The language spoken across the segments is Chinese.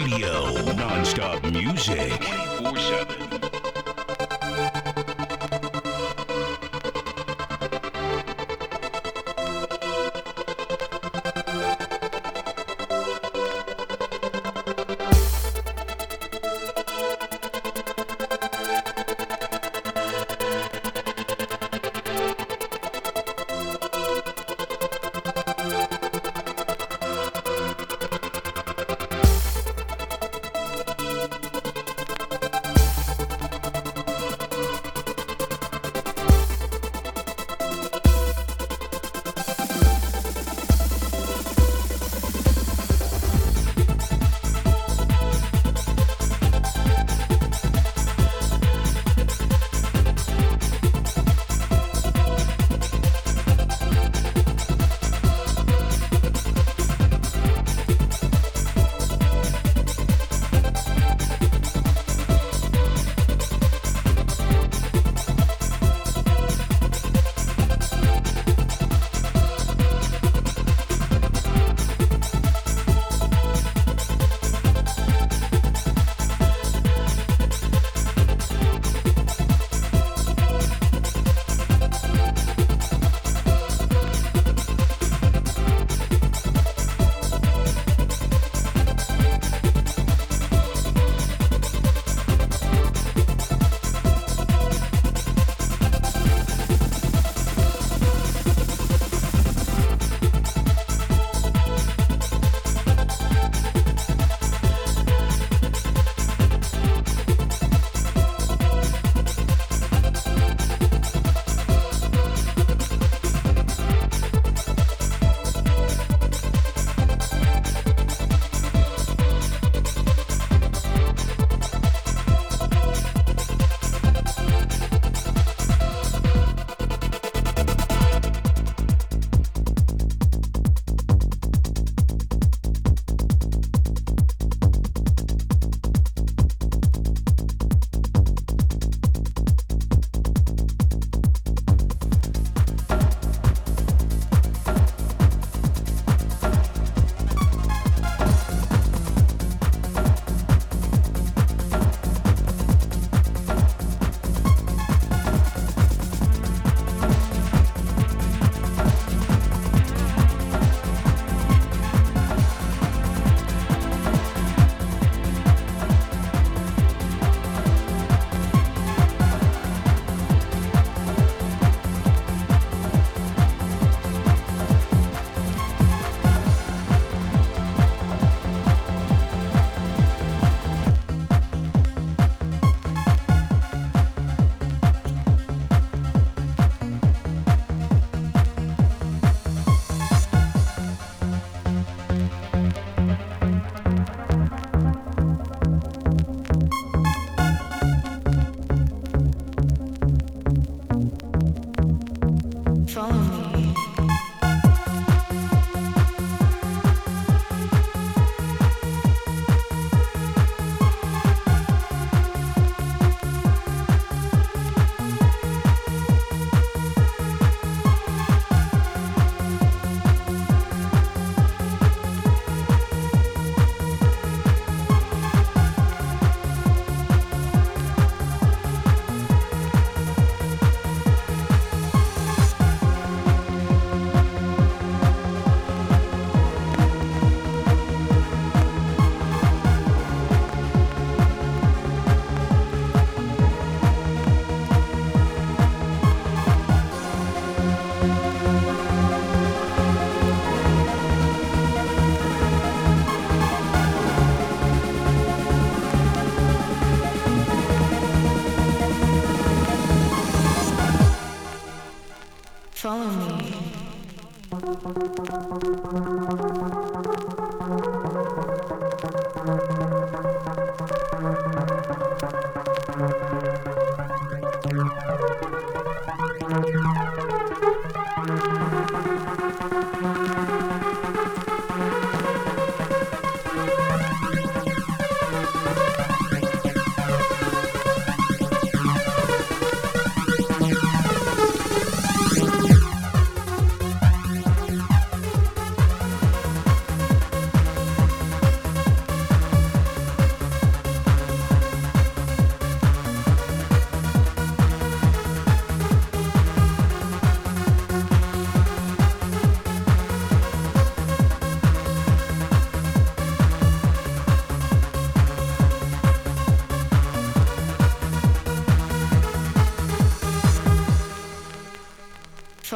Radio.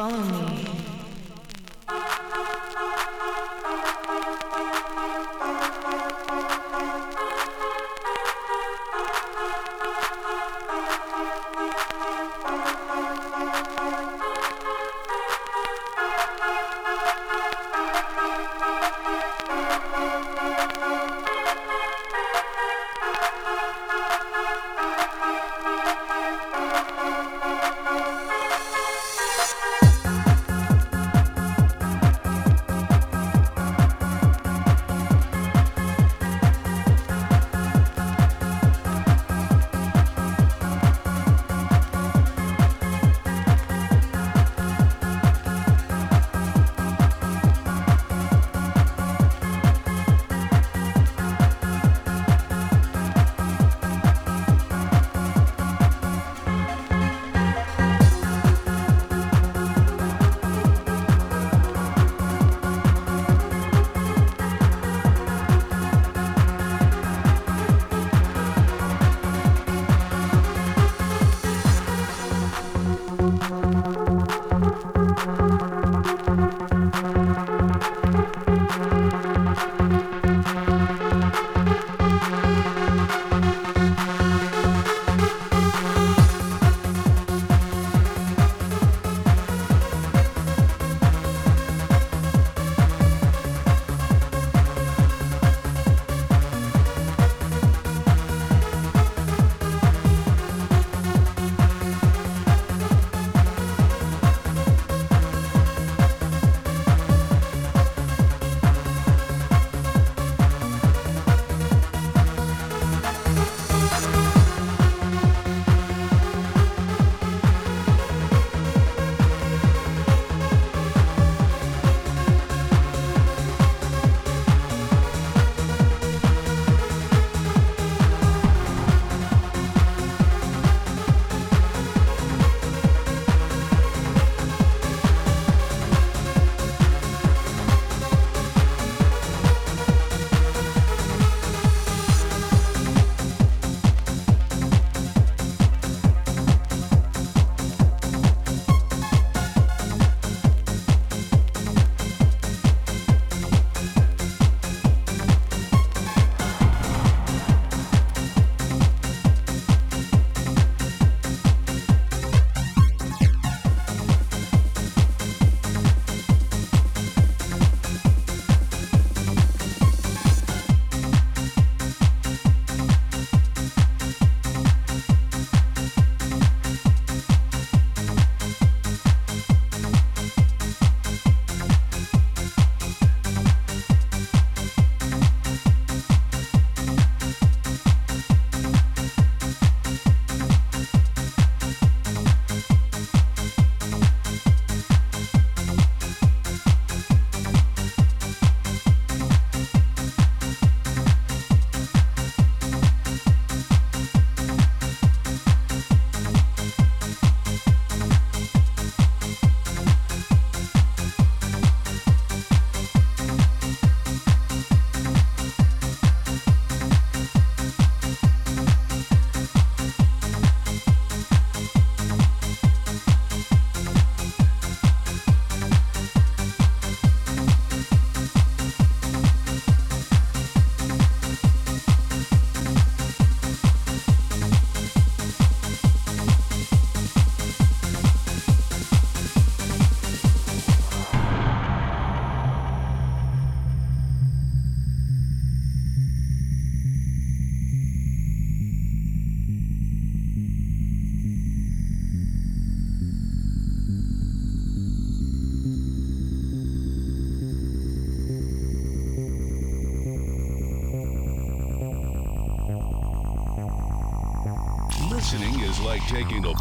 follow me.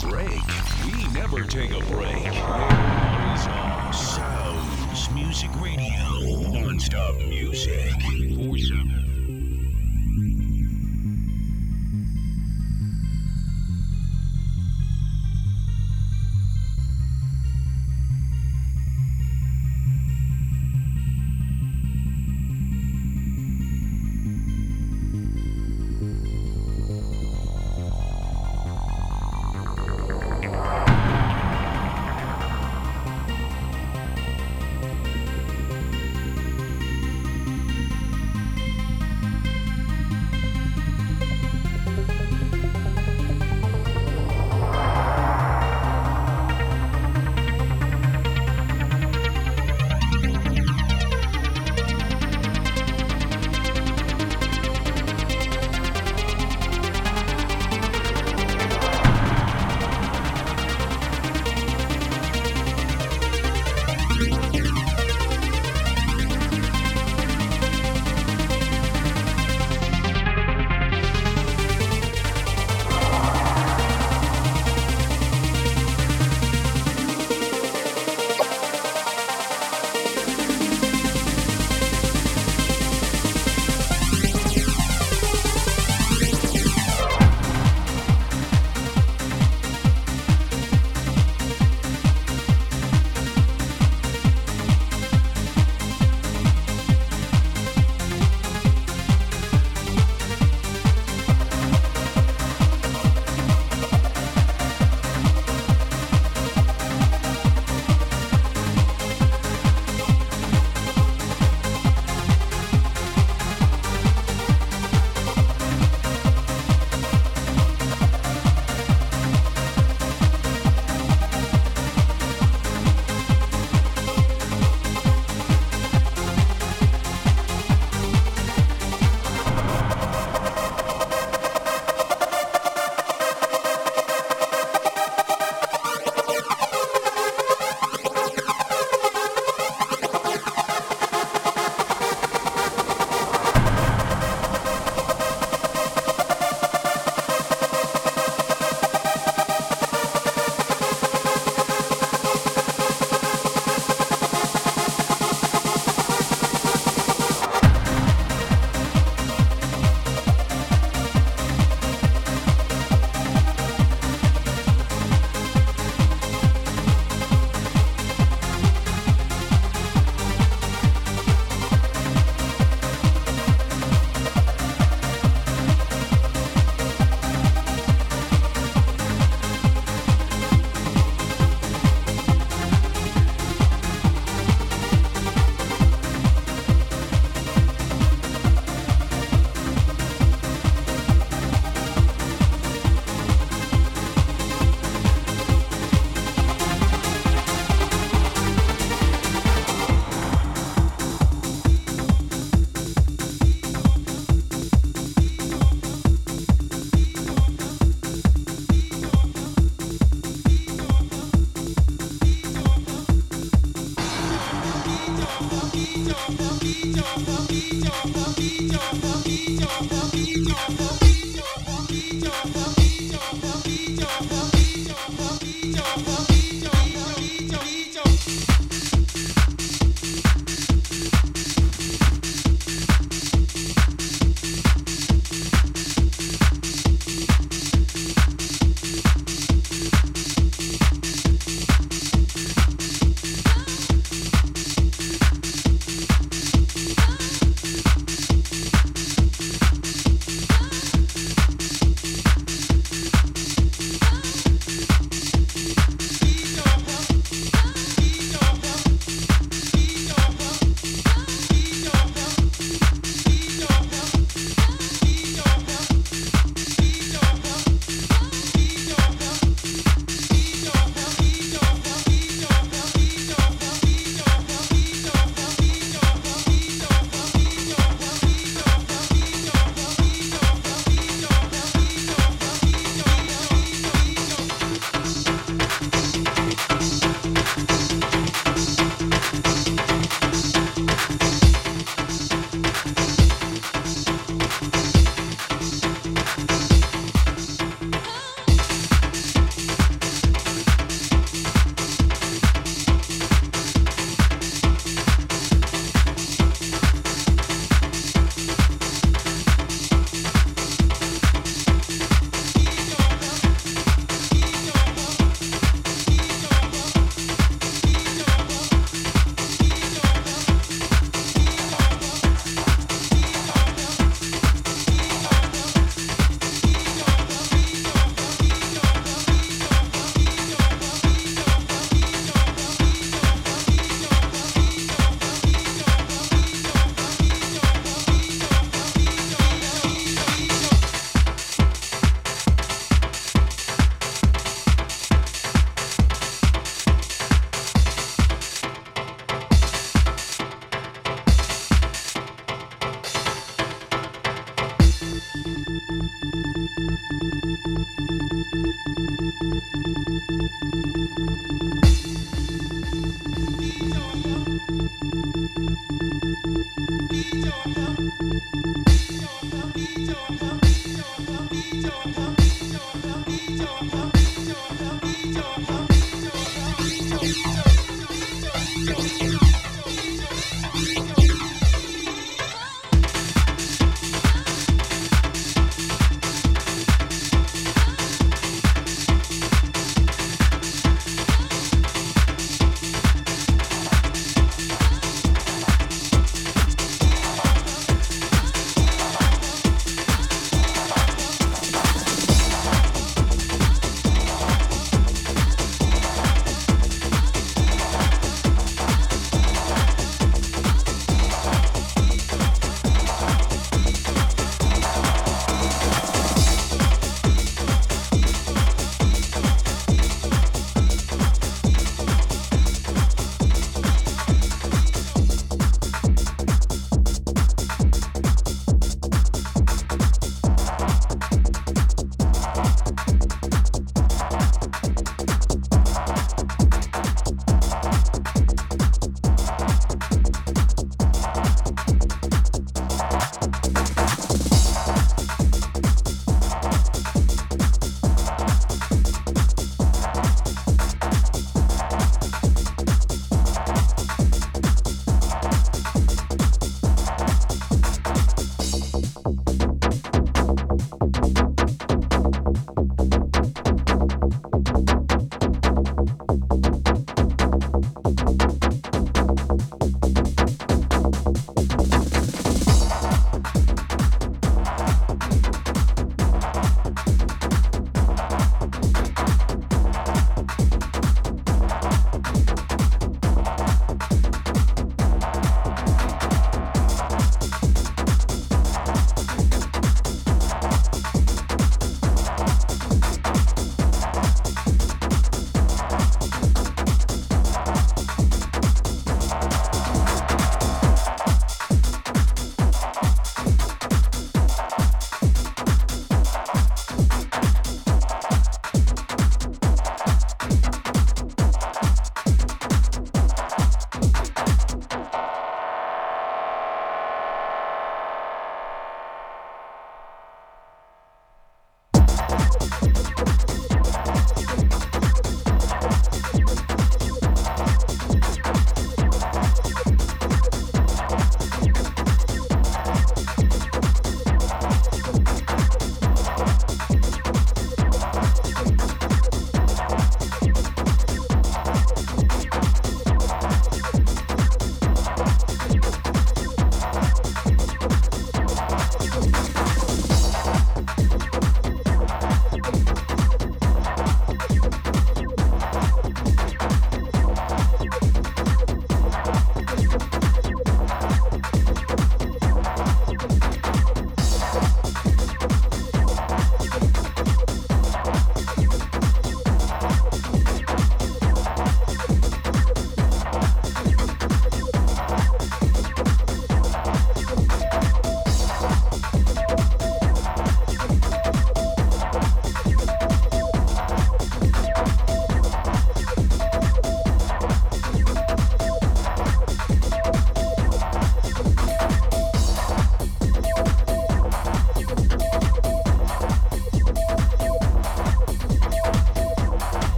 Break. We never take a break.